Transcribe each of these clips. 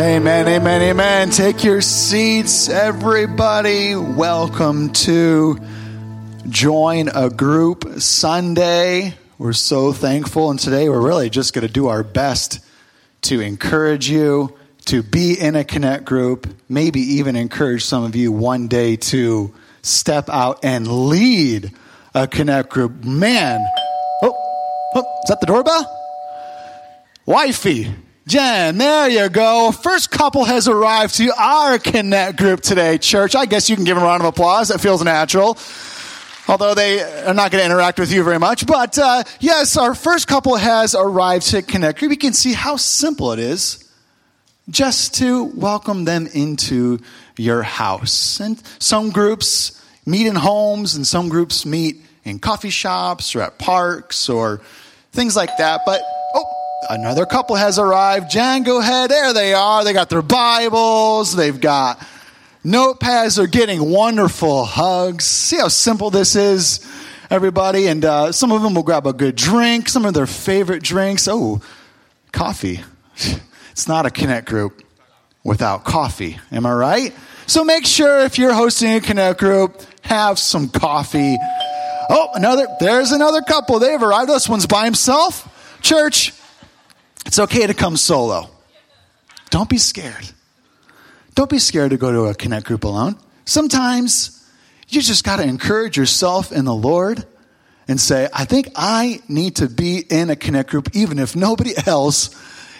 Amen, amen, amen. Take your seats, everybody. Welcome to Join a Group Sunday. We're so thankful, and today we're really just going to do our best to encourage you to be in a connect group, maybe even encourage some of you one day to step out and lead a connect group. Man, oh, oh is that the doorbell? Wifey, Jen, there you go. First couple has arrived to our Connect group today, church. I guess you can give them a round of applause. That feels natural. Although they are not going to interact with you very much. But uh, yes, our first couple has arrived to Connect group. You can see how simple it is just to welcome them into your house. And some groups meet in homes, and some groups meet in coffee shops or at parks or things like that. But another couple has arrived. Jan, go ahead. There they are. They got their Bibles. They've got notepads. They're getting wonderful hugs. See how simple this is, everybody? And uh, some of them will grab a good drink, some of their favorite drinks. Oh, coffee. It's not a connect group without coffee. Am I right? So make sure if you're hosting a connect group, have some coffee. Oh, another, there's another couple. They've arrived. This one's by himself. Church, it's okay to come solo. Don't be scared. Don't be scared to go to a connect group alone. Sometimes you just got to encourage yourself in the Lord and say, I think I need to be in a connect group even if nobody else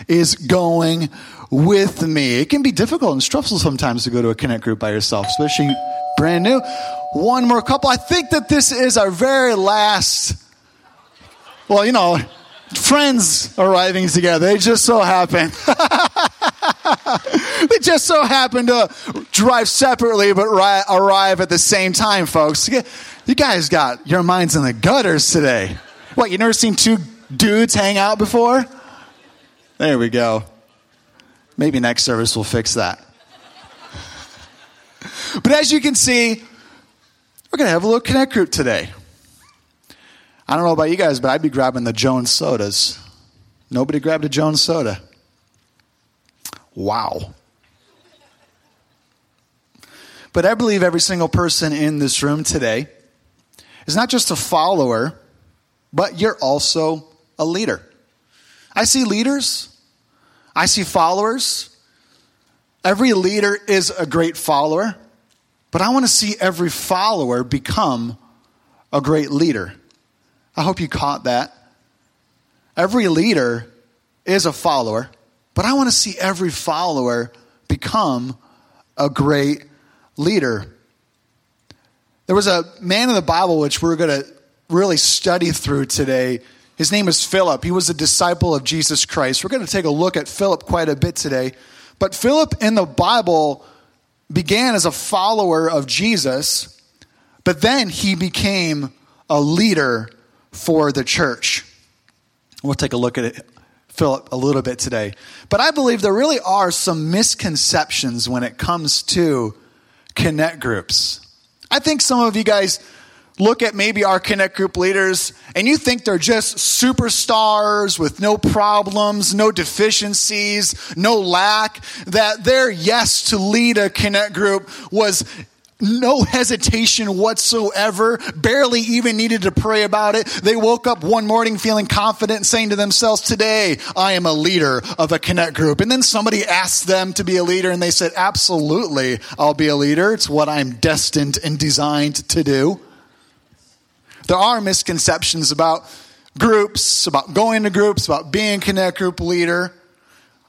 is going with me. It can be difficult and stressful sometimes to go to a connect group by yourself, especially brand new. One more couple. I think that this is our very last, well, you know, friends arriving together. They just so happen. they just so happen to drive separately but ri- arrive at the same time, folks. You guys got your minds in the gutters today. What, you never seen two dudes hang out before? There we go. Maybe next service will fix that. But as you can see, we're going to have a little connect group today. I don't know about you guys, but I'd be grabbing the Jones sodas. Nobody grabbed a Jones soda. Wow. But I believe every single person in this room today is not just a follower, but you're also a leader. I see leaders, I see followers. Every leader is a great follower, but I want to see every follower become a great leader. I hope you caught that. Every leader is a follower, but I want to see every follower become a great leader. There was a man in the Bible which we're going to really study through today. His name is Philip. He was a disciple of Jesus Christ. We're going to take a look at Philip quite a bit today. But Philip in the Bible began as a follower of Jesus, but then he became a leader for the church. We'll take a look at it, Philip, a little bit today. But I believe there really are some misconceptions when it comes to connect groups. I think some of you guys look at maybe our connect group leaders and you think they're just superstars with no problems, no deficiencies, no lack, that their yes to lead a connect group was no hesitation whatsoever, barely even needed to pray about it. They woke up one morning feeling confident, saying to themselves, Today I am a leader of a connect group. And then somebody asked them to be a leader, and they said, Absolutely, I'll be a leader. It's what I'm destined and designed to do. There are misconceptions about groups, about going to groups, about being a connect group leader.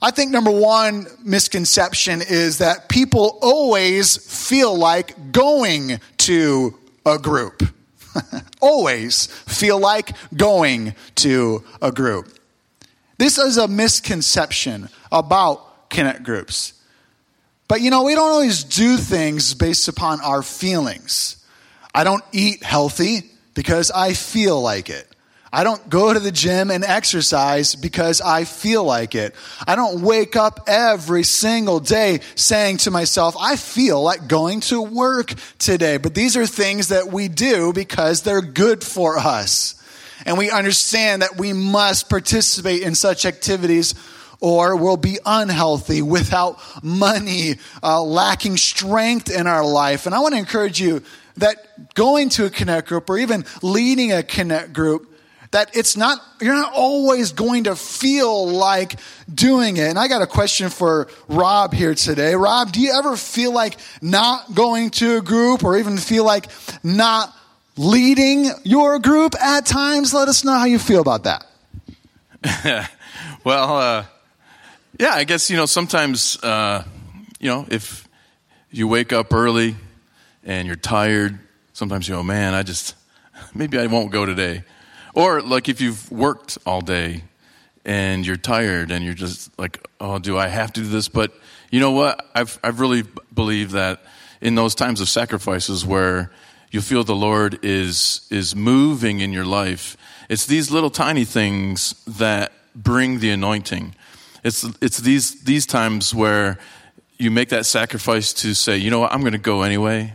I think number one misconception is that people always feel like going to a group. always feel like going to a group. This is a misconception about connect groups. But you know, we don't always do things based upon our feelings. I don't eat healthy because I feel like it. I don't go to the gym and exercise because I feel like it. I don't wake up every single day saying to myself, I feel like going to work today. But these are things that we do because they're good for us. And we understand that we must participate in such activities or we'll be unhealthy without money, uh, lacking strength in our life. And I want to encourage you that going to a connect group or even leading a connect group that it's not you're not always going to feel like doing it. And i got a question for rob here today. Rob do you ever feel like not going to a group or even feel like not leading your group at times? Let us know how you feel about that. Well uh, yeah i guess you know sometimes uh, you know if you wake up early and you're tired sometimes you go man i just maybe i won't go today or like if you've worked all day and you're tired and you're just like, oh, do I have to do this? But you know what? I've, I've really believed that in those times of sacrifices where you feel the Lord is, is moving in your life, it's these little tiny things that bring the anointing. It's, it's these, these times where you make that sacrifice to say, you know what, I'm going to go anyway.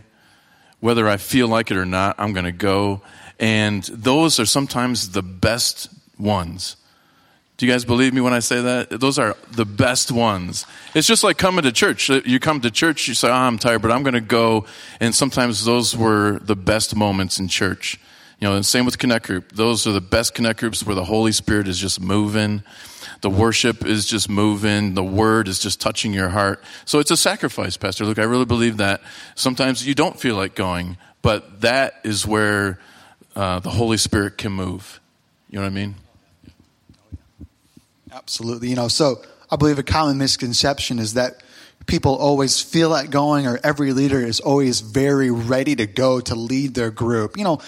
Whether I feel like it or not, I'm going to go. And those are sometimes the best ones. Do you guys believe me when I say that? Those are the best ones. It's just like coming to church. You come to church, you say, oh, I'm tired, but I'm going to go. And sometimes those were the best moments in church. You know, and same with Connect Group. Those are the best Connect Groups where the Holy Spirit is just moving. The worship is just moving. The word is just touching your heart. So it's a sacrifice, Pastor Luke. I really believe that. Sometimes you don't feel like going, but that is where uh, the Holy Spirit can move. You know what I mean? Absolutely. You know, so I believe a common misconception is that people always feel like going, or every leader is always very ready to go to lead their group. You know,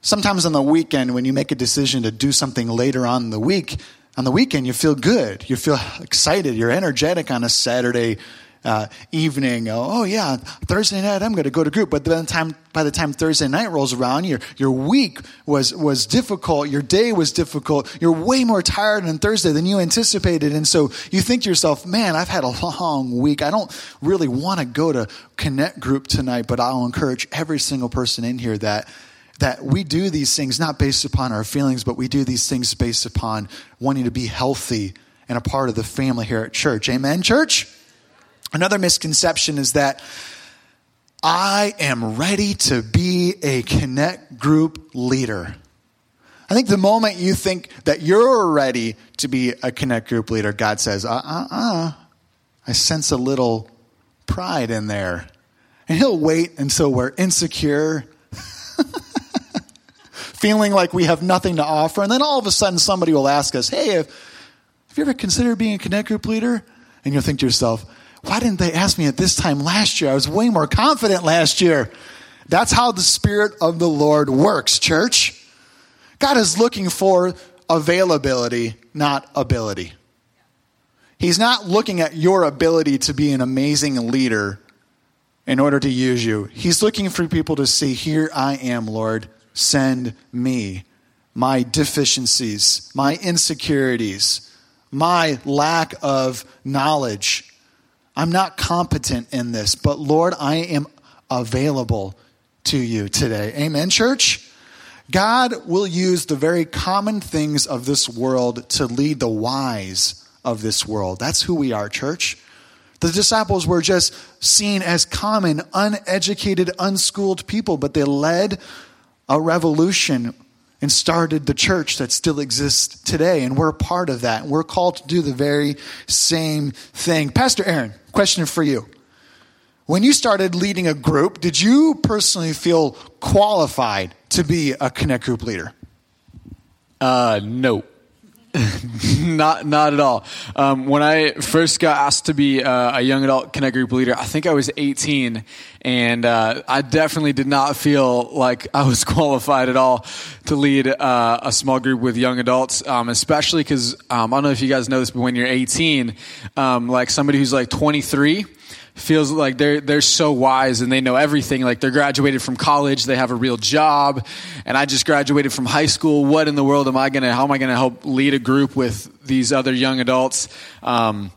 sometimes on the weekend, when you make a decision to do something later on in the week, on the weekend, you feel good. You feel excited. You're energetic on a Saturday uh, evening. Oh, yeah, Thursday night I'm going to go to group. But by the time by the time Thursday night rolls around, your your week was was difficult. Your day was difficult. You're way more tired on Thursday than you anticipated, and so you think to yourself, "Man, I've had a long week. I don't really want to go to connect group tonight." But I'll encourage every single person in here that that we do these things not based upon our feelings, but we do these things based upon wanting to be healthy and a part of the family here at church. Amen, church? Another misconception is that I am ready to be a connect group leader. I think the moment you think that you're ready to be a connect group leader, God says, uh uh uh. I sense a little pride in there. And He'll wait until we're insecure, feeling like we have nothing to offer. And then all of a sudden somebody will ask us, hey, have, have you ever considered being a connect group leader? And you'll think to yourself, why didn't they ask me at this time last year? I was way more confident last year. That's how the Spirit of the Lord works, church. God is looking for availability, not ability. He's not looking at your ability to be an amazing leader in order to use you. He's looking for people to say, Here I am, Lord, send me. My deficiencies, my insecurities, my lack of knowledge, I'm not competent in this, but Lord, I am available to you today. Amen, church? God will use the very common things of this world to lead the wise of this world. That's who we are, church. The disciples were just seen as common, uneducated, unschooled people, but they led a revolution and started the church that still exists today. And we're a part of that. And We're called to do the very same thing. Pastor Aaron, question for you. When you started leading a group, did you personally feel qualified to be a Connect Group leader? Uh, no. not not at all. Um, when I first got asked to be uh, a young adult connect group leader, I think I was 18, and uh, I definitely did not feel like I was qualified at all to lead uh, a small group with young adults, um, especially because um, I don't know if you guys know this, but when you're 18, um, like somebody who's like 23 feels like they're they're so wise and they know everything. Like they're graduated from college they have a real job and i just graduated from high school. What in the world am i going to how am i going to help lead a group with these other young adults? Um,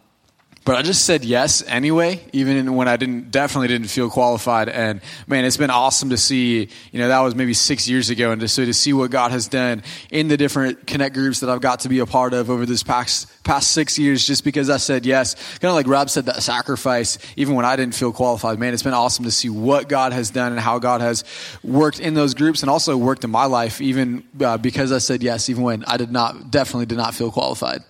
but I just said yes anyway, even when I didn't definitely didn't feel qualified. And man, it's been awesome to see. You know, that was maybe six years ago, and to, so to see what God has done in the different connect groups that I've got to be a part of over this past past six years, just because I said yes. Kind of like Rob said, that sacrifice, even when I didn't feel qualified. Man, it's been awesome to see what God has done and how God has worked in those groups, and also worked in my life, even uh, because I said yes, even when I did not definitely did not feel qualified.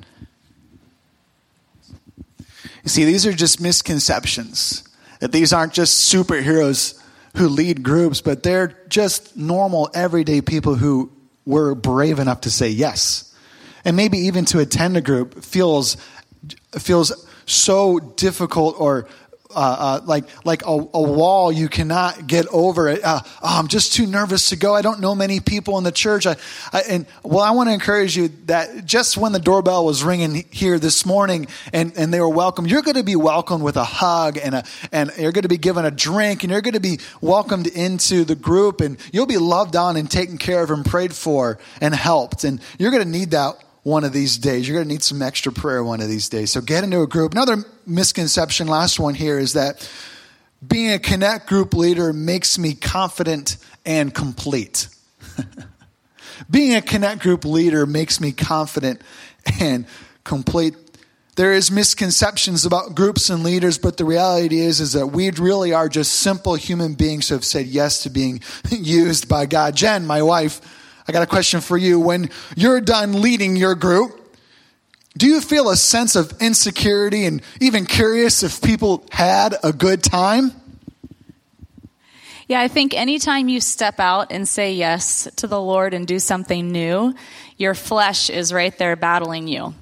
You see, these are just misconceptions. That these aren't just superheroes who lead groups, but they're just normal, everyday people who were brave enough to say yes. And maybe even to attend a group feels, feels so difficult or uh, uh, like like a, a, wall you cannot get over it. Uh, oh, I'm just too nervous to go. I don't know many people in the church. I, I, and well, I want to encourage you that just when the doorbell was ringing here this morning and, and they were welcome, you're going to be welcomed with a hug and a and you're going to be given a drink and you're going to be welcomed into the group and you'll be loved on and taken care of and prayed for and helped. And you're going to need that one of these days. You're going to need some extra prayer one of these days. So get into a group. Another misconception, last one here, is that being a connect group leader makes me confident and complete. being a connect group leader makes me confident and complete. There is misconceptions about groups and leaders, but the reality is is that we really are just simple human beings who have said yes to being used by God. Jen, my wife, I got a question for you. When you're done leading your group, do you feel a sense of insecurity and even curious if people had a good time? Yeah, I think anytime you step out and say yes to the Lord and do something new, your flesh is right there battling you,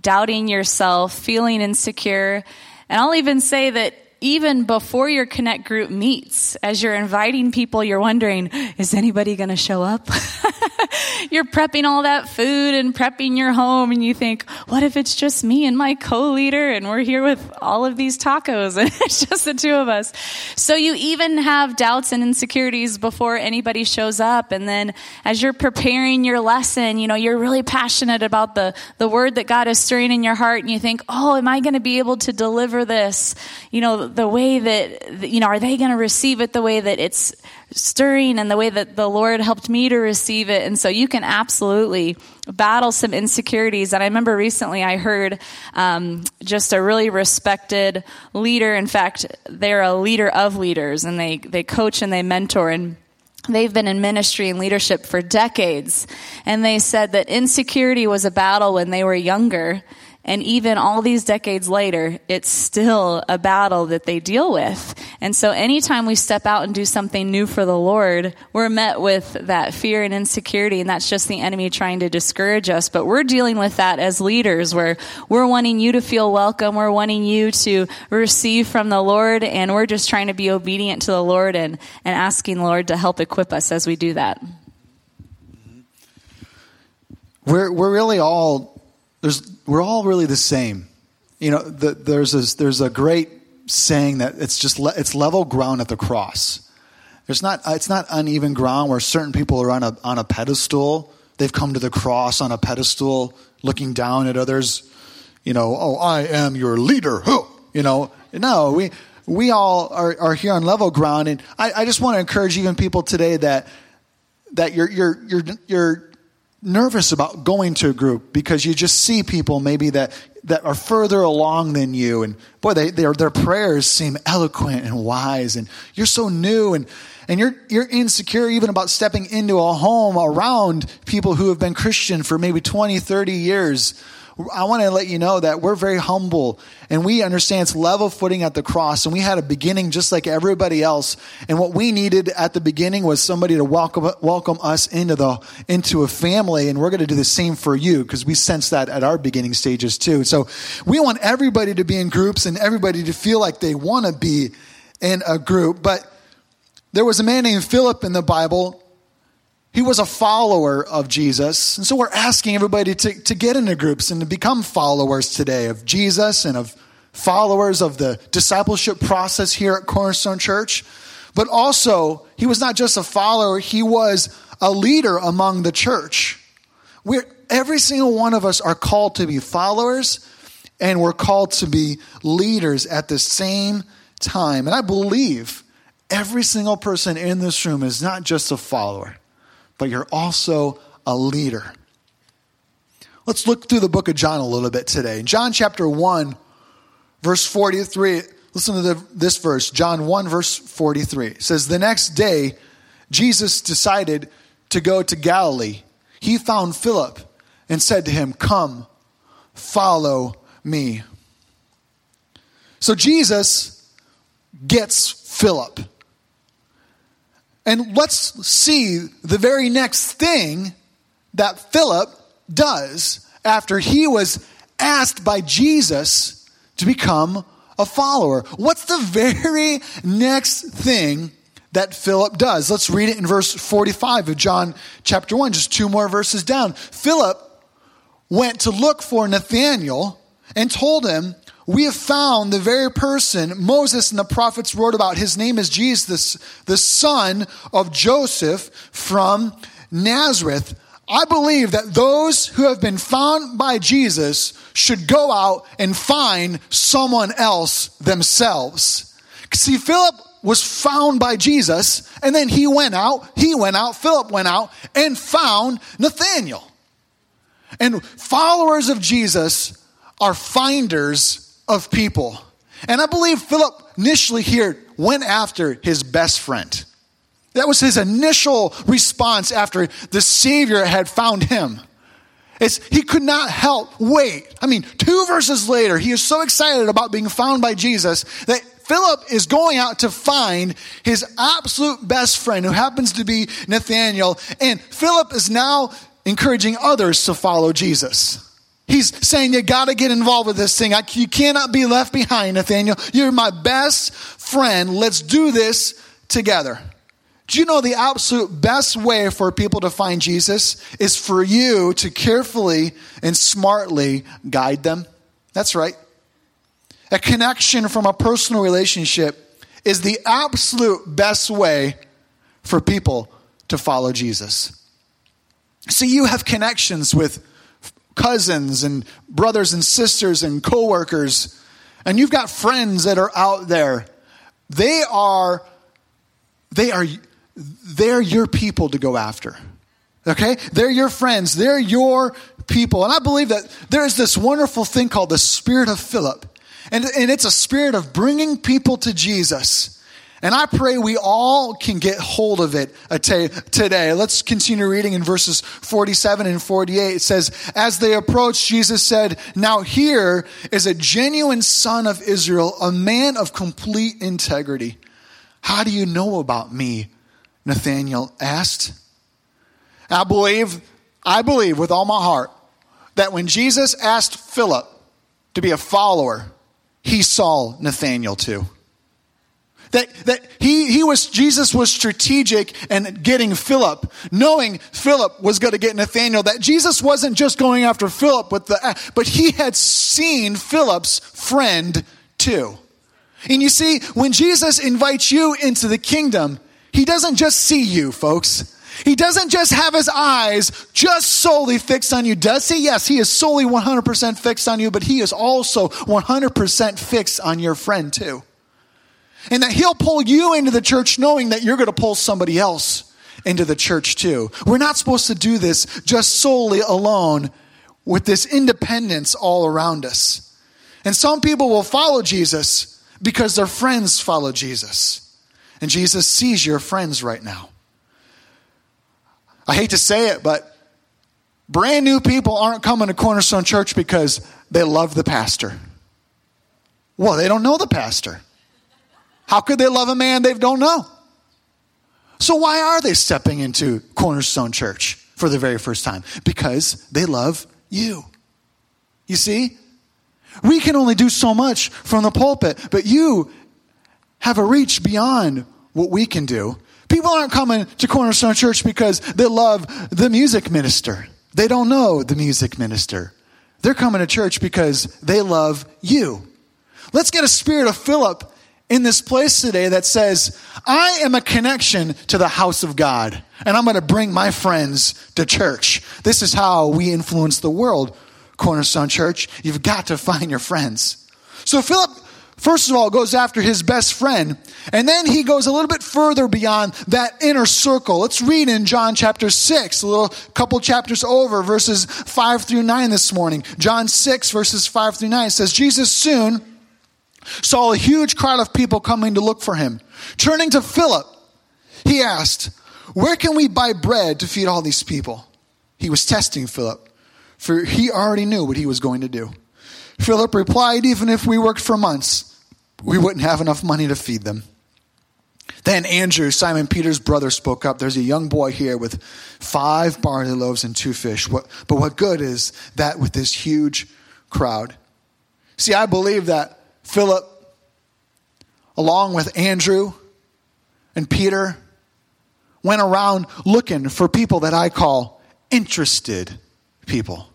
doubting yourself, feeling insecure. And I'll even say that even before your connect group meets, as you're inviting people, you're wondering, is anybody going to show up? you're prepping all that food and prepping your home and you think, what if it's just me and my co-leader and we're here with all of these tacos and it's just the two of us. So you even have doubts and insecurities before anybody shows up. And then as you're preparing your lesson, you know, you're really passionate about the, the word that God is stirring in your heart and you think, oh, am I going to be able to deliver this? You know, the way that, you know, are they going to receive it the way that it's stirring and the way that the Lord helped me to receive it? And so you can absolutely battle some insecurities. And I remember recently I heard um, just a really respected leader. In fact, they're a leader of leaders and they, they coach and they mentor and They've been in ministry and leadership for decades. And they said that insecurity was a battle when they were younger and even all these decades later, it's still a battle that they deal with. And so anytime we step out and do something new for the Lord, we're met with that fear and insecurity. And that's just the enemy trying to discourage us. But we're dealing with that as leaders where we're wanting you to feel welcome. We're wanting you to receive from the Lord. And we're just trying to be obedient to the Lord and, and asking Lord to help equip us as we do that. We're, we're really all there's, we're all really the same. You know, the, there's, a, there's a great saying that it's just le, it's level ground at the cross. There's not, it's not uneven ground where certain people are on a, on a pedestal. They've come to the cross on a pedestal looking down at others. You know, oh, I am your leader. Huh. You know, no, we, we all are, are here on level ground. And I, I just want to encourage even people today that, that you're, you're, you're, you're nervous about going to a group because you just see people maybe that, that are further along than you. And boy, they, their, their prayers seem eloquent and wise. And you're so new and, and you're, you're insecure even about stepping into a home around people who have been Christian for maybe 20, 30 years I want to let you know that we're very humble and we understand it's level footing at the cross. And we had a beginning just like everybody else. And what we needed at the beginning was somebody to welcome, welcome us into the, into a family. And we're going to do the same for you because we sense that at our beginning stages too. So we want everybody to be in groups and everybody to feel like they want to be in a group. But there was a man named Philip in the Bible he was a follower of Jesus. And so we're asking everybody to, to get into groups and to become followers today of Jesus and of followers of the discipleship process here at Cornerstone Church. But also, he was not just a follower, he was a leader among the church. We're, every single one of us are called to be followers and we're called to be leaders at the same time. And I believe every single person in this room is not just a follower, but you're also a leader. Let's look through the book of John a little bit today. John chapter 1, verse 43, listen to the, this verse. John 1, verse 43 says, The next day, Jesus decided to go to Galilee. He found Philip and said to him, Come, follow me. So Jesus gets Philip. And let's see the very next thing that Philip does after he was asked by Jesus to become a follower. What's the very next thing that Philip does? Let's read it in verse 45 of John chapter 1, just two more verses down. Philip went to look for Nathanael and told him, We have found the very person Moses and the prophets wrote about. His name is Jesus, the son of Joseph from Nazareth. I believe that those who have been found by Jesus should go out and find someone else themselves. See, Philip was found by Jesus, and then he went out, he went out, Philip went out and found Nathanael. And followers of Jesus are finders of people. And I believe Philip initially here went after his best friend. That was his initial response after the Savior had found him. It's, he could not help wait. I mean, two verses later, he is so excited about being found by Jesus that Philip is going out to find his absolute best friend, who happens to be Nathaniel. And Philip is now encouraging others to follow Jesus. He's saying, You got to get involved with this thing. I, you cannot be left behind, Nathaniel. You're my best friend. Let's do this together. Do you know the absolute best way for people to find Jesus is for you to carefully and smartly guide them? That's right. A connection from a personal relationship is the absolute best way for people to follow Jesus. See, you have connections with cousins and brothers and sisters and coworkers, and you've got friends that are out there. They are, they are they're your people to go after. Okay? They're your friends. They're your people. And I believe that there's this wonderful thing called the Spirit of Philip. And, and it's a spirit of bringing people to Jesus. And I pray we all can get hold of it uh, today. Let's continue reading in verses 47 and 48. It says, As they approached, Jesus said, Now here is a genuine son of Israel, a man of complete integrity. How do you know about me? Nathanael asked. I believe, I believe with all my heart that when Jesus asked Philip to be a follower, he saw Nathanael too. That, that he, he was, Jesus was strategic and getting Philip, knowing Philip was going to get Nathanael, that Jesus wasn't just going after Philip with the, but he had seen Philip's friend too. And you see, when Jesus invites you into the kingdom, he doesn't just see you, folks. He doesn't just have his eyes just solely fixed on you. Does he? Yes, he is solely 100% fixed on you, but he is also 100% fixed on your friend too. And that he'll pull you into the church knowing that you're going to pull somebody else into the church too. We're not supposed to do this just solely alone with this independence all around us. And some people will follow Jesus because their friends follow Jesus. And Jesus sees your friends right now. I hate to say it, but brand new people aren't coming to Cornerstone Church because they love the pastor. Well, they don't know the pastor. How could they love a man they don't know? So, why are they stepping into Cornerstone Church for the very first time? Because they love you. You see? We can only do so much from the pulpit, but you have a reach beyond what we can do. People aren't coming to Cornerstone Church because they love the music minister. They don't know the music minister. They're coming to church because they love you. Let's get a spirit of Philip in this place today that says, I am a connection to the house of God, and I'm going to bring my friends to church. This is how we influence the world Cornerstone Church. You've got to find your friends. So Philip, first of all, goes after his best friend, and then he goes a little bit further beyond that inner circle. Let's read in John chapter 6, a little couple chapters over, verses 5 through 9 this morning. John 6, verses 5 through 9 says, Jesus soon saw a huge crowd of people coming to look for him. Turning to Philip, he asked, Where can we buy bread to feed all these people? He was testing Philip, for he already knew what he was going to do. Philip replied, Even if we worked for months, we wouldn't have enough money to feed them. Then Andrew, Simon Peter's brother, spoke up. There's a young boy here with five barley loaves and two fish. What, but what good is that with this huge crowd? See, I believe that Philip, along with Andrew and Peter, went around looking for people that I call interested people.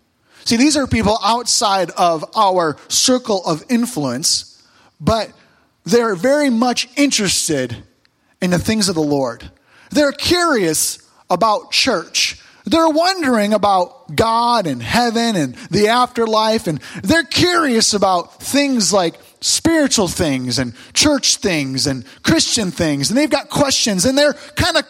See, these are people outside of our circle of influence, but they're very much interested in the things of the Lord. They're curious about church. They're wondering about God and heaven and the afterlife, and they're curious about things like spiritual things and church things and Christian things. And they've got questions, and they're kind of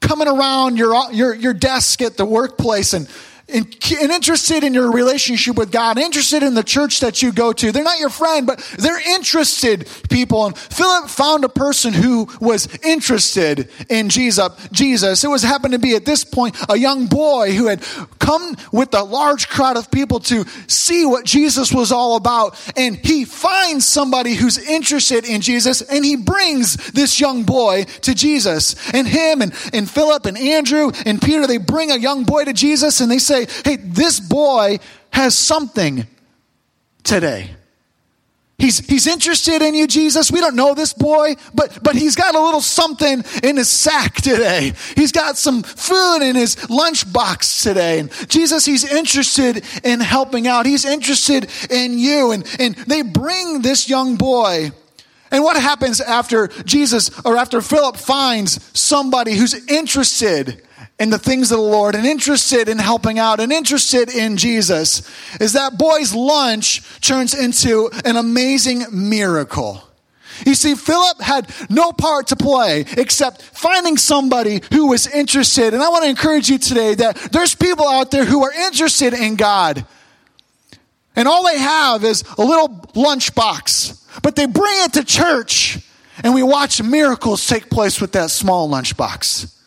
coming around your, your, your desk at the workplace and and, interested in your relationship with God, interested in the church that you go to. They're not your friend, but they're interested people. And Philip found a person who was interested in Jesus. Jesus. It was happened to be at this point a young boy who had come with a large crowd of people to see what Jesus was all about. And he finds somebody who's interested in Jesus and he brings this young boy to Jesus. And him and, and Philip and Andrew and Peter, they bring a young boy to Jesus and they say, say, hey, this boy has something today. He's, he's interested in you, Jesus. We don't know this boy, but, but he's got a little something in his sack today. He's got some food in his lunchbox today. And Jesus, he's interested in helping out. He's interested in you. And, and they bring this young boy. And what happens after Jesus or after Philip finds somebody who's interested in the things of the Lord and interested in helping out and interested in Jesus is that boy's lunch turns into an amazing miracle. You see, Philip had no part to play except finding somebody who was interested. And I want to encourage you today that there's people out there who are interested in God. And all they have is a little lunch box, but they bring it to church and we watch miracles take place with that small lunch box.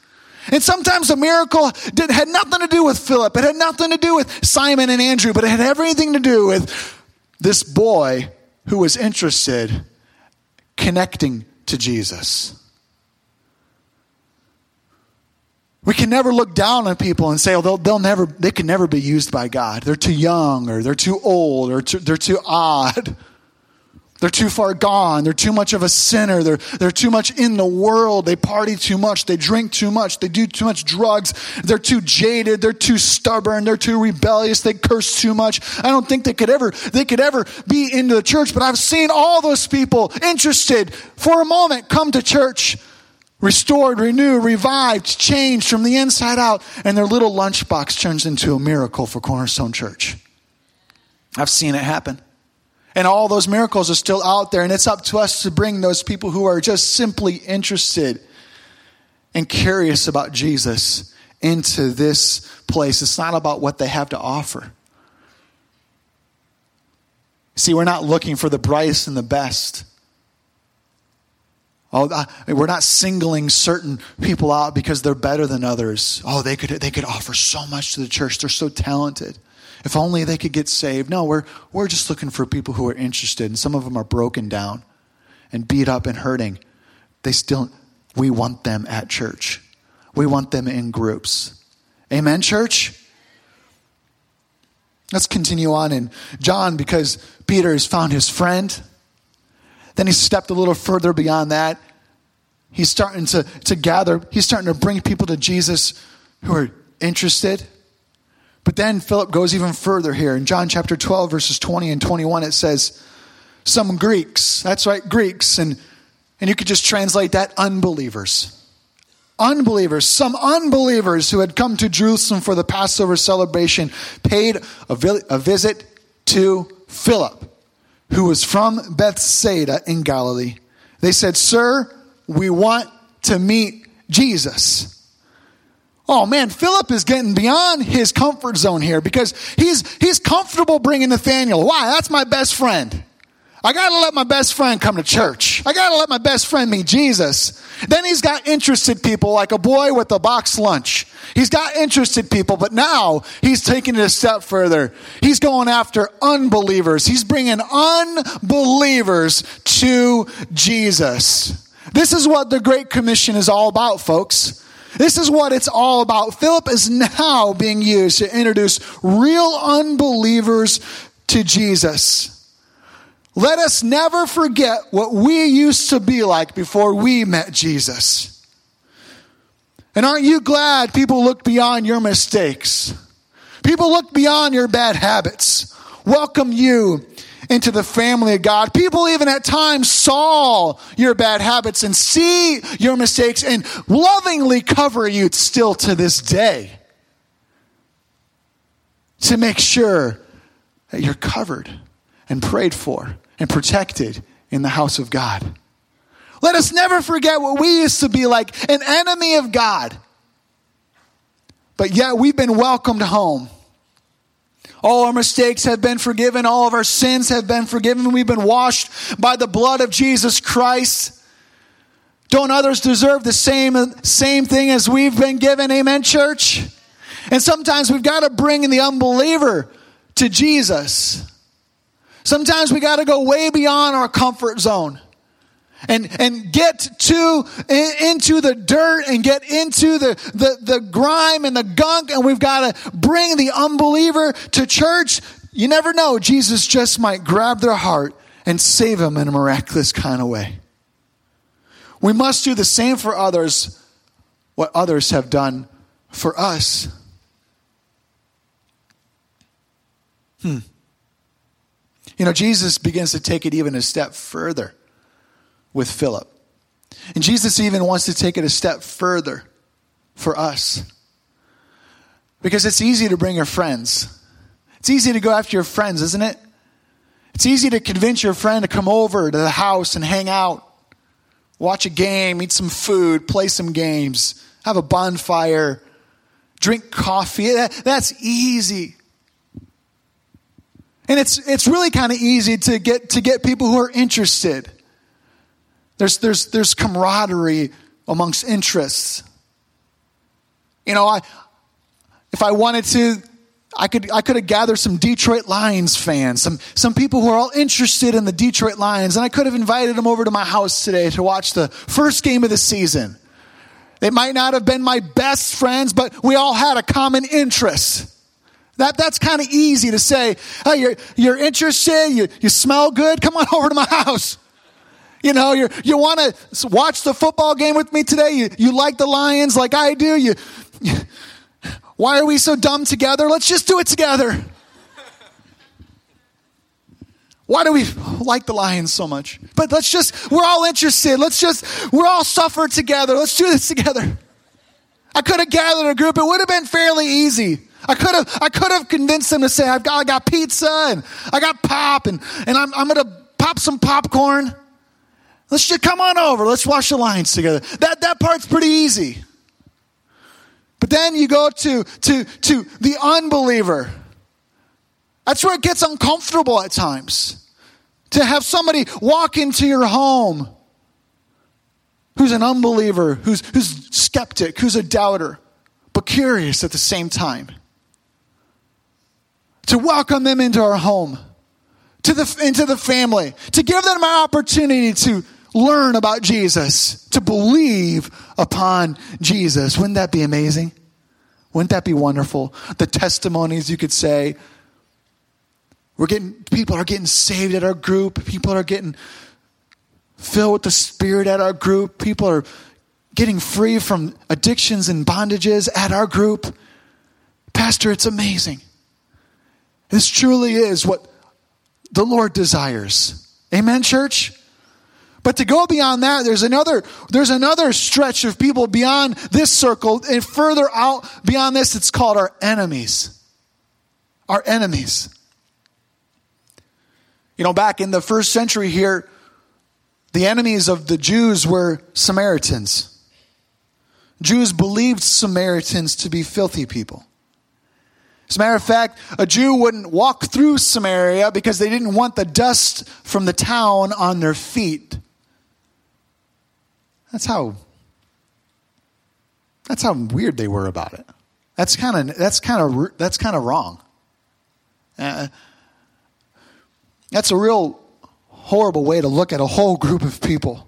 And sometimes a miracle did, had nothing to do with Philip. It had nothing to do with Simon and Andrew, but it had everything to do with this boy who was interested connecting to Jesus. We can never look down on people and say, oh, they'll, they'll never, they can never be used by God. They're too young or they're too old or too, they're too odd. They're too far gone. They're too much of a sinner. They're, they're too much in the world. They party too much. They drink too much. They do too much drugs. They're too jaded. They're too stubborn. They're too rebellious. They curse too much. I don't think they could ever, they could ever be into the church, but I've seen all those people interested for a moment come to church, restored, renewed, revived, changed from the inside out, and their little lunchbox turns into a miracle for Cornerstone Church. I've seen it happen. And all those miracles are still out there, and it's up to us to bring those people who are just simply interested and curious about Jesus into this place. It's not about what they have to offer. See, we're not looking for the brightest and the best. Oh, we're not singling certain people out because they're better than others. Oh, they could, they could offer so much to the church. They're so talented. If only they could get saved. No, we're, we're just looking for people who are interested, and some of them are broken down and beat up and hurting. They still, we want them at church. We want them in groups. Amen, church? Let's continue on in John because Peter has found his friend. Then he stepped a little further beyond that. He's starting to, to gather, he's starting to bring people to Jesus who are interested. But then Philip goes even further here. In John chapter 12, verses 20 and 21, it says, Some Greeks, that's right, Greeks, and, and you could just translate that unbelievers. unbelievers, some unbelievers who had come to Jerusalem for the Passover celebration, paid a, vi- a visit to Philip, who was from Bethsaida in Galilee. They said, Sir, we want to meet Jesus. Oh man, Philip is getting beyond his comfort zone here because he's, he's comfortable bringing Nathaniel. Why? That's my best friend. I got to let my best friend come to church. I got to let my best friend meet Jesus. Then he's got interested people like a boy with a box lunch. He's got interested people, but now he's taking it a step further. He's going after unbelievers. He's bringing unbelievers to Jesus. This is what the Great Commission is all about, folks. This is what it's all about. Philip is now being used to introduce real unbelievers to Jesus. Let us never forget what we used to be like before we met Jesus. And aren't you glad people look beyond your mistakes? People look beyond your bad habits, welcome you into the family of God. People even at times saw your bad habits and see your mistakes and lovingly cover you still to this day to make sure that you're covered and prayed for and protected in the house of God. Let us never forget what we used to be like an enemy of God. But yet we've been welcomed home. All our mistakes have been forgiven. All of our sins have been forgiven. We've been washed by the blood of Jesus Christ. Don't others deserve the same, same thing as we've been given? Amen, church? And sometimes we've got to bring in the unbeliever to Jesus. Sometimes we got to go way beyond our comfort zone and, and get to, in, into the dirt and get into the, the, the grime and the gunk. And we've got to bring the unbeliever to church. You never know. Jesus just might grab their heart and save them in a miraculous kind of way. We must do the same for others, what others have done for us. Hmm. You know, Jesus begins to take it even a step further with Philip. And Jesus even wants to take it a step further for us. Because it's easy to bring your friends. It's easy to go after your friends, isn't it? It's easy to convince your friend to come over to the house and hang out, watch a game, eat some food, play some games, have a bonfire, drink coffee. That's easy. And it's, it's really kind of easy to get, to get people who are interested. There's, there's, there's camaraderie amongst interests. You know, I, if I wanted to, I could, I could have gathered some Detroit Lions fans, some, some people who are all interested in the Detroit Lions, and I could have invited them over to my house today to watch the first game of the season. They might not have been my best friends, but we all had a common interest. That, that's kind of easy to say, hey, you're, you're interested, you, you smell good, come on over to my house. You know, you you want to watch the football game with me today? You, you like the Lions like I do? You, you, why are we so dumb together? Let's just do it together. Why do we like the Lions so much? But let's just, we're all interested. Let's just, we're all suffer together. Let's do this together. I could have gathered a group. It would have been fairly easy. I could have, I could have convinced them to say, I've got, I got pizza and I got pop and, and I'm, I'm going to pop some popcorn. Let's just come on over. Let's wash the Lions together. That, that part's pretty easy. But then you go to, to, to the unbeliever. That's where it gets uncomfortable at times. To have somebody walk into your home who's an unbeliever, who's, who's skeptic, who's a doubter, but curious at the same time. To welcome them into our home, to the, into the family, to give them an opportunity to learn about Jesus, to believe upon Jesus. Wouldn't that be amazing? Wouldn't that be wonderful? The testimonies you could say. We're getting, people are getting saved at our group. People are getting filled with the Spirit at our group. People are getting free from addictions and bondages at our group. Pastor, it's amazing. This truly is what the Lord desires. Amen, church? But to go beyond that, there's another, there's another stretch of people beyond this circle and further out beyond this, it's called our enemies. Our enemies. You know, back in the first century here, the enemies of the Jews were Samaritans. Jews believed Samaritans to be filthy people. As a matter of fact, a Jew wouldn't walk through Samaria because they didn't want the dust from the town on their feet. That's how that's how weird they were about it. That's kind of that's kind of that's kind of wrong. Uh, that's a real horrible way to look at a whole group of people.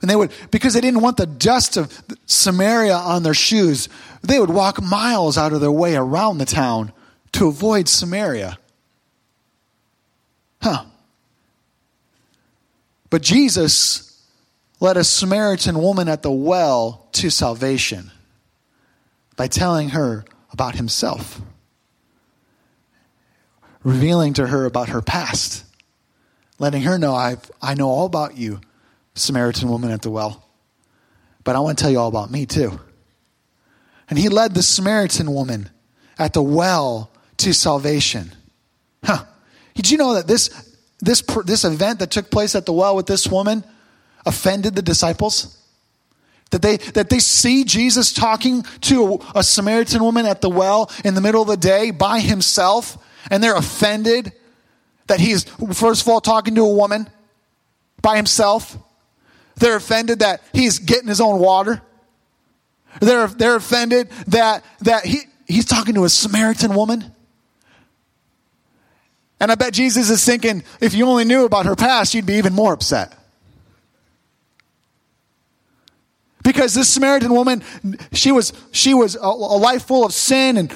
And they would, because they didn't want the dust of Samaria on their shoes, they would walk miles out of their way around the town to avoid Samaria. Huh. But Jesus led a Samaritan woman at the well to salvation by telling her about himself, revealing to her about her past, letting her know, i I know all about you Samaritan woman at the well. But I want to tell you all about me too. And he led the Samaritan woman at the well to salvation. Huh. Did you know that this, this, this event that took place at the well with this woman offended the disciples? That they, that they see Jesus talking to a, Samaritan woman at the well in the middle of the day by himself, and they're offended that he's, first of all, talking to a woman by himself. They're offended that he's getting his own water. They're, they're offended that, that he, he's talking to a Samaritan woman. And I bet Jesus is thinking, if you only knew about her past, you'd be even more upset. Because this Samaritan woman, she was, she was a, a life full of sin and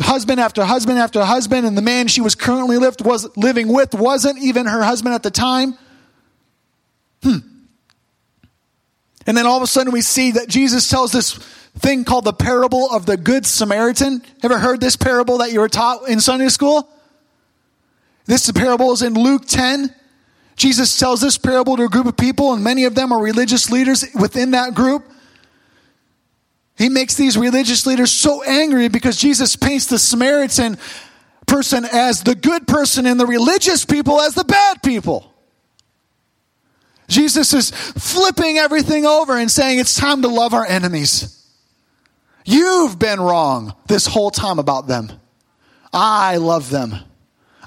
husband after husband after husband, and the man she was currently lived, was, living with wasn't even her husband at the time. Hmm. And then all of a sudden we see that Jesus tells this thing called the parable of the Good Samaritan. Ever heard this parable that you were taught in Sunday school? This parable is in Luke 10. Jesus tells this parable to a group of people, and many of them are religious leaders within that group. He makes these religious leaders so angry because Jesus paints the Samaritan person as the good person and the religious people as the bad people. Jesus is flipping everything over and saying it's time to love our enemies. You've been wrong this whole time about them. I love them.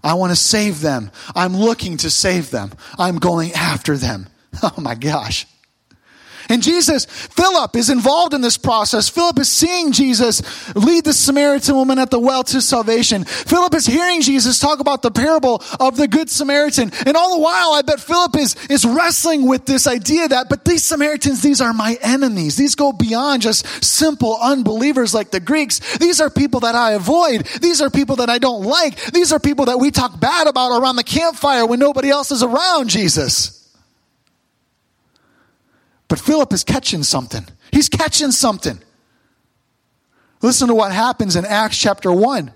I want to save them. I'm looking to save them. I'm going after them. Oh my gosh. And Jesus, Philip is involved in this process. Philip is seeing Jesus lead the Samaritan woman at the well to salvation. Philip is hearing Jesus talk about the parable of the Good Samaritan. And all the while, I bet Philip is, is wrestling with this idea that, but these Samaritans, these are my enemies. These go beyond just simple unbelievers like the Greeks. These are people that I avoid. These are people that I don't like. These are people that we talk bad about around the campfire when nobody else is around Jesus. But Philip is catching something. He's catching something. Listen to what happens in Acts chapter 1,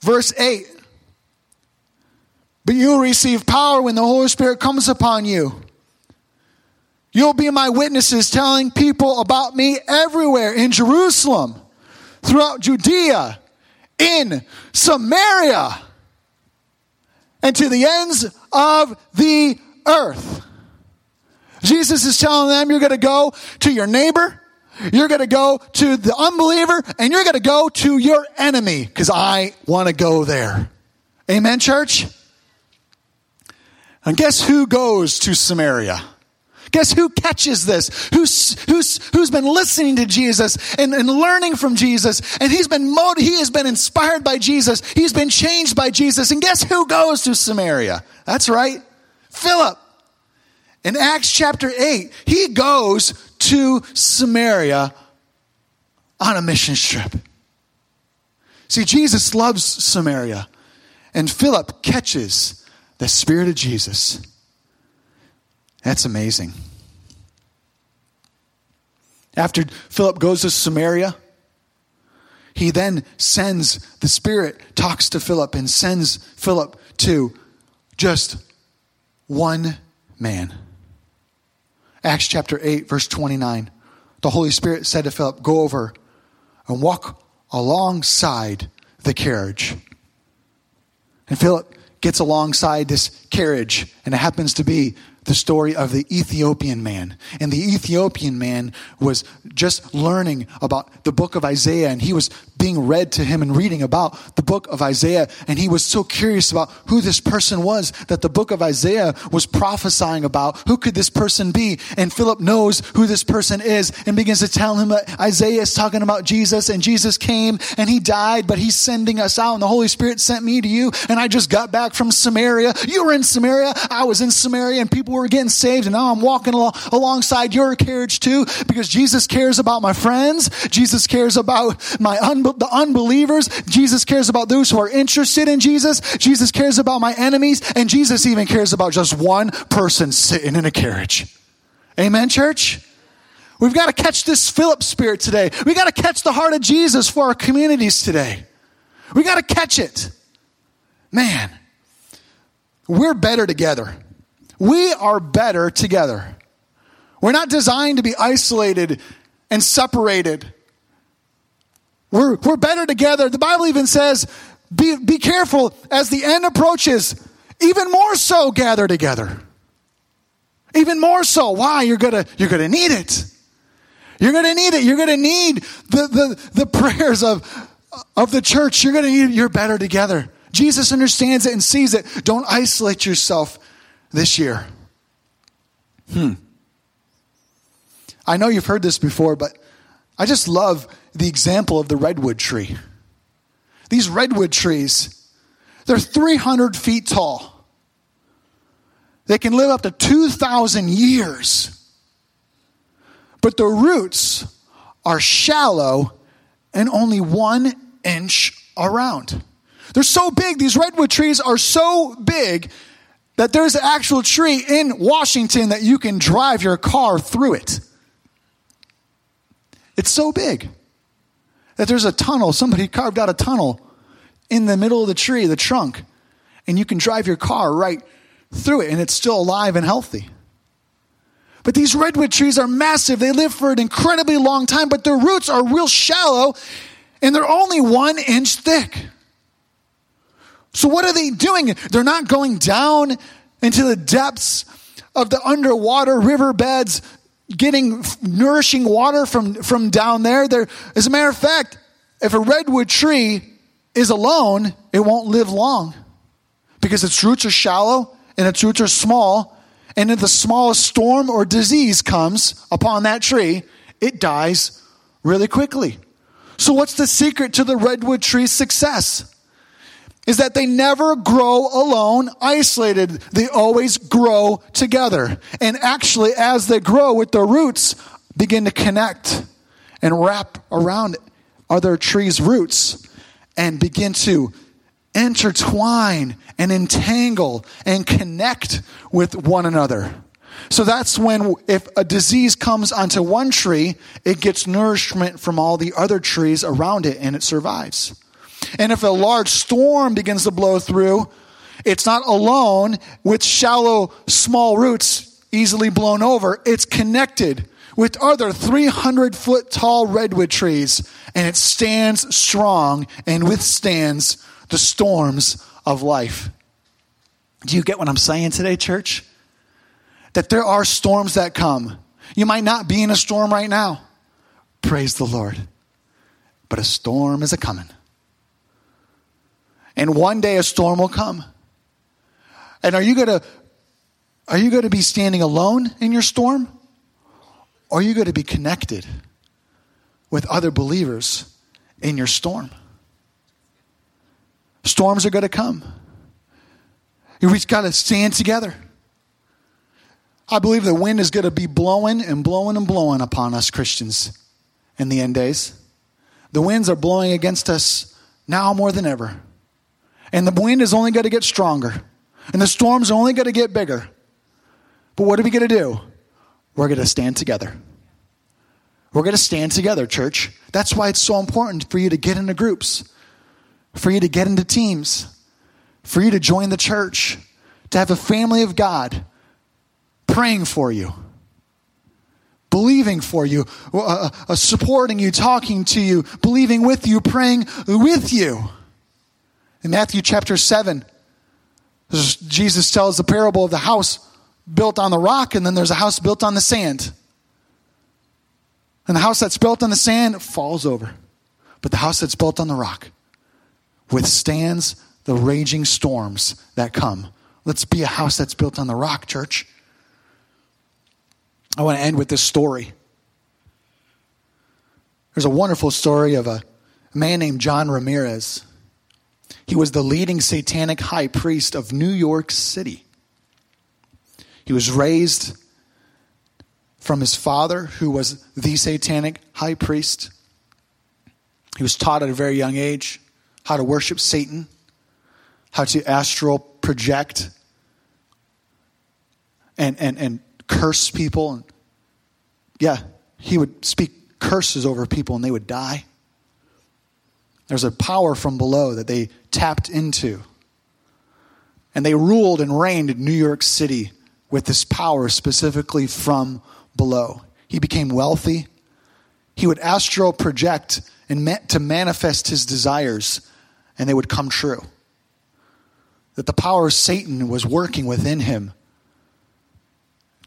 verse 8. But you'll receive power when the Holy Spirit comes upon you. You'll be my witnesses telling people about me everywhere in Jerusalem, throughout Judea, in Samaria, and to the ends of the earth. Jesus is telling them you're going to go to your neighbor, you're going to go to the unbeliever, and you're going to go to your enemy because I want to go there. Amen, church? And guess who goes to Samaria? Guess who catches this? Who's, who's, who's been listening to Jesus and, and learning from Jesus? And he's been he has been inspired by Jesus. He's been changed by Jesus. And guess who goes to Samaria? That's right. Philip. In Acts chapter 8, he goes to Samaria on a mission trip. See, Jesus loves Samaria, and Philip catches the Spirit of Jesus. That's amazing. After Philip goes to Samaria, he then sends the Spirit, talks to Philip, and sends Philip to just one man. Acts chapter 8, verse 29. The Holy Spirit said to Philip, Go over and walk alongside the carriage. And Philip gets alongside this carriage, and it happens to be the story of the Ethiopian man. And the Ethiopian man was just learning about the book of Isaiah, and he was being read to him and reading about the book of Isaiah. And he was so curious about who this person was that the book of Isaiah was prophesying about. Who could this person be? And Philip knows who this person is and begins to tell him that Isaiah is talking about Jesus, and Jesus came and he died, but he's sending us out, and the Holy Spirit sent me to you. And I just got back from Samaria. You were in Samaria. I was in Samaria, and people were getting saved, and now I'm walking along, alongside your carriage too because Jesus cares about my friends. Jesus cares about my un- the unbelievers. Jesus cares about those who are interested in Jesus. Jesus cares about my enemies, and Jesus even cares about just one person sitting in a carriage. Amen, church? We've got to catch this Philip spirit today. We got to catch the heart of Jesus for our communities today. We got to catch it. Man, we're better together. We are better together. We're not designed to be isolated and separated. We're, we're better together. The Bible even says, be, be careful as the end approaches, even more so gather together. Even more so. Why? You're gonna, you're gonna need it. You're gonna need it. You're gonna need the, the, the prayers of, of the church. You're gonna need, you're better together. Jesus understands it and sees it. Don't isolate yourself this year. Hmm. I know you've heard this before, but I just love the example of the redwood tree. These redwood trees, they're 300 feet tall. They can live up to 2,000 years. But the roots are shallow and only one inch around. They're so big, these redwood trees are so big that there's an actual tree in Washington that you can drive your car through it. It's so big that there's a tunnel, somebody carved out a tunnel in the middle of the tree, the trunk, and you can drive your car right through it and it's still alive and healthy. But these redwood trees are massive. They live for an incredibly long time, but their roots are real shallow and they're only one inch thick. So, what are they doing? They're not going down into the depths of the underwater riverbeds, getting nourishing water from, from down there. there. As a matter of fact, if a redwood tree is alone, it won't live long because its roots are shallow and its roots are small. And if the smallest storm or disease comes upon that tree, it dies really quickly. So, what's the secret to the redwood tree's success? Is that they never grow alone, isolated. They always grow together. And actually, as they grow with their roots, begin to connect and wrap around other trees' roots and begin to intertwine and entangle and connect with one another. So that's when, if a disease comes onto one tree, it gets nourishment from all the other trees around it and it survives. And if a large storm begins to blow through, it's not alone with shallow, small roots easily blown over. It's connected with other 300 foot tall redwood trees, and it stands strong and withstands the storms of life. Do you get what I'm saying today, church? That there are storms that come. You might not be in a storm right now. Praise the Lord. But a storm is a coming. And one day a storm will come. And are you going to are you going to be standing alone in your storm? Or are you going to be connected with other believers in your storm? Storms are going to come. We've got to stand together. I believe the wind is going to be blowing and blowing and blowing upon us Christians in the end days. The winds are blowing against us now more than ever. And the wind is only going to get stronger. And the storms only going to get bigger. But what are we going to do? We're going to stand together. We're going to stand together, church. That's why it's so important for you to get into groups, for you to get into teams, for you to join the church, to have a family of God praying for you. believing for you, uh, uh, supporting you, talking to you, believing with you, praying with you. In Matthew chapter 7, Jesus tells the parable of the house built on the rock, and then there's a house built on the sand. And the house that's built on the sand falls over. But the house that's built on the rock withstands the raging storms that come. Let's be a house that's built on the rock, church. I want to end with this story. There's a wonderful story of a man named John Ramirez. He was the leading satanic high priest of New York City. He was raised from his father, who was the satanic high priest. He was taught at a very young age how to worship Satan, how to astral project and, and, and curse people. Yeah, he would speak curses over people and they would die. There's a power from below that they tapped into. And they ruled and reigned in New York City with this power specifically from below. He became wealthy. He would astral project and meant to manifest his desires, and they would come true. That the power of Satan was working within him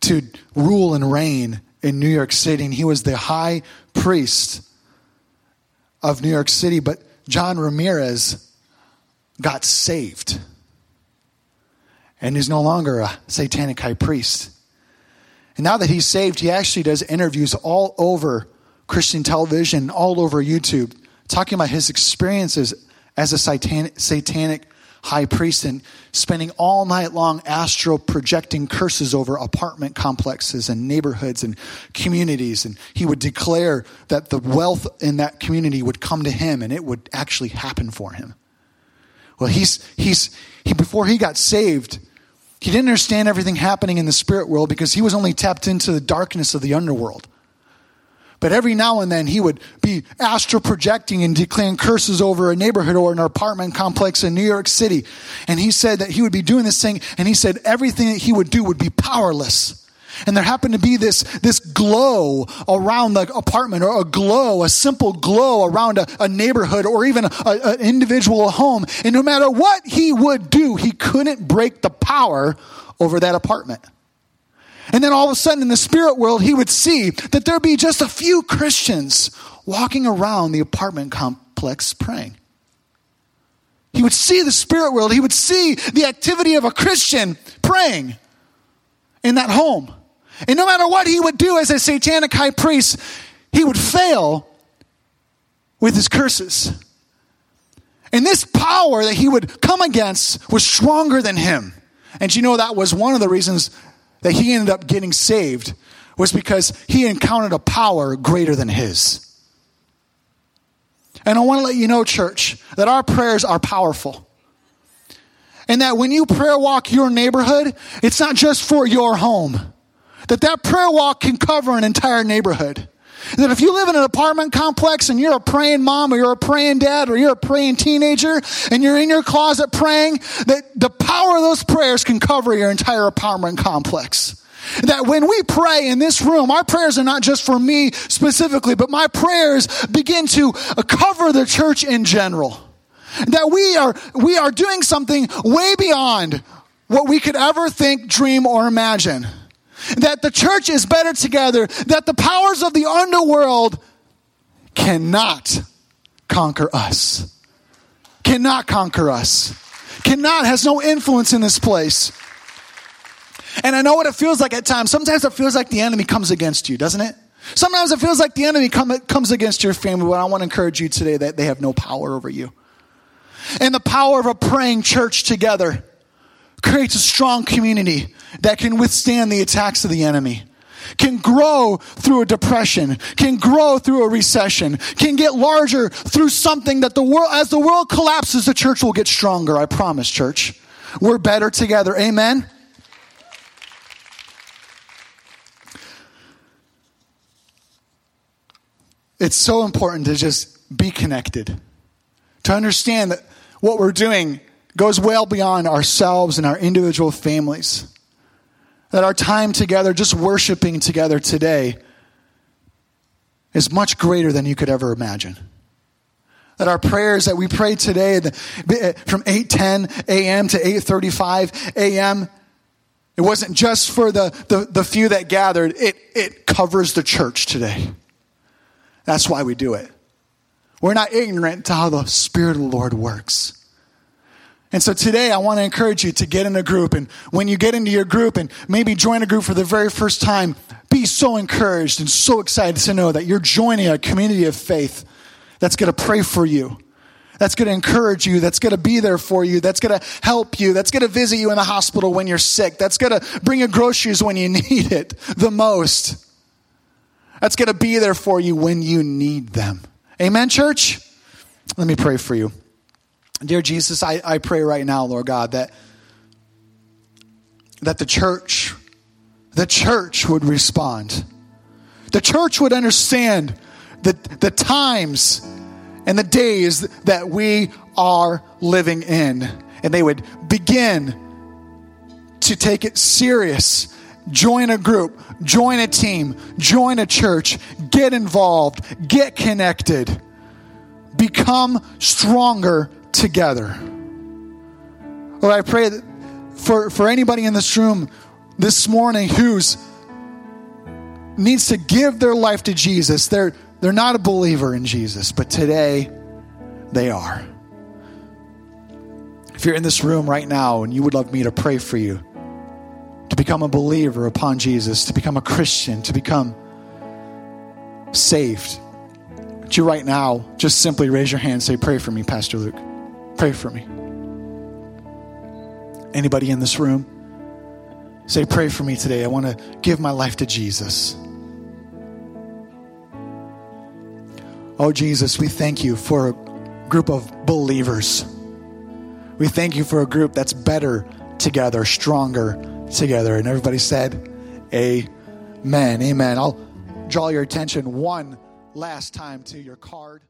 to rule and reign in New York City, and he was the high priest of New York City. But John Ramirez got saved and is no longer a satanic high priest. And now that he's saved, he actually does interviews all over Christian television, all over YouTube, talking about his experiences as a satanic, satanic high priest and spending all night long astral projecting curses over apartment complexes and neighborhoods and communities. And he would declare that the wealth in that community would come to him and it would actually happen for him. Well, he's, he's, he, before he got saved, he didn't understand everything happening in the spirit world because he was only tapped into the darkness of the underworld. But every now and then he would be astral projecting and declaring curses over a neighborhood or an apartment complex in New York City. And he said that he would be doing this thing, and he said everything that he would do would be powerless. And there happened to be this, this glow around the apartment, or a glow, a simple glow around a, a neighborhood, or even an individual home. And no matter what he would do, he couldn't break the power over that apartment. And then all of a sudden in the spirit world, he would see that there'd be just a few Christians walking around the apartment complex praying. He would see the spirit world. He would see the activity of a Christian praying in that home. And no matter what he would do as a satanic high priest, he would fail with his curses. And this power that he would come against was stronger than him. And you know, that was one of the reasons that he ended up getting saved was because he encountered a power greater than his. And I want to let you know, church, that our prayers are powerful. And that when you prayer walk your neighborhood, it's not just for your home. That that prayer walk can cover an entire neighborhood. That if you live in an apartment complex and you're a praying mom or you're a praying dad or you're a praying teenager and you're in your closet praying, that the power of those prayers can cover your entire apartment complex. That when we pray in this room, our prayers are not just for me specifically, but my prayers begin to cover the church in general. That we are, we are doing something way beyond what we could ever think, dream, or imagine that the church is better together, that the powers of the underworld cannot conquer us. Cannot conquer us. Cannot, has no influence in this place. And I know what it feels like at times. Sometimes it feels like the enemy comes against you, doesn't it? Sometimes it feels like the enemy come, comes against your family, but I want to encourage you today that they have no power over you. And the power of a praying church together creates a strong community that can withstand the attacks of the enemy can grow through a depression, can grow through a recession, can get larger through something that the world, as the world collapses, the church will get stronger. I promise, church. We're better together. Amen. It's so important to just be connected, to understand that what we're doing goes well beyond ourselves and our individual families. That our time together, just worshiping together today, is much greater than you could ever imagine. That our prayers that we pray today from 8:10 a.m. to 8:35 a.m. It wasn't just for the, the, the few that gathered, it, it covers the church today. That's why we do it. We're not ignorant to how the Spirit of the Lord works. And so today I want to encourage you to get in a group. And when you get into your group and maybe join a group for the very first time, be so encouraged and so excited to know that you're joining a community of faith that's going to pray for you, that's going to encourage you, that's going to be there for you, that's going to help you, that's going to visit you in the hospital when you're sick, that's going to bring you groceries when you need it the most, that's going to be there for you when you need them. Amen, church? Let me pray for you. Dear Jesus, I, I pray right now, Lord God, that, that the church, the church would respond. The church would understand the, the times and the days that we are living in. And they would begin to take it serious. Join a group, join a team, join a church, get involved, get connected, become stronger together. Lord, I pray for, for anybody in this room this morning who's needs to give their life to Jesus, they're, they're not a believer in Jesus, but today they are. If you're in this room right now and you would love me to pray for you, to become a believer upon Jesus, to become a Christian, to become saved, would you right now just simply raise your hand and say, Pray for me, Pastor Luke? Pray for me. Anybody in this room? Say, Pray for me today. I want to give my life to Jesus. Oh, Jesus, we thank you for a group of believers. We thank you for a group that's better together, stronger together. And everybody said, Amen. Amen. I'll draw your attention one last time to your card.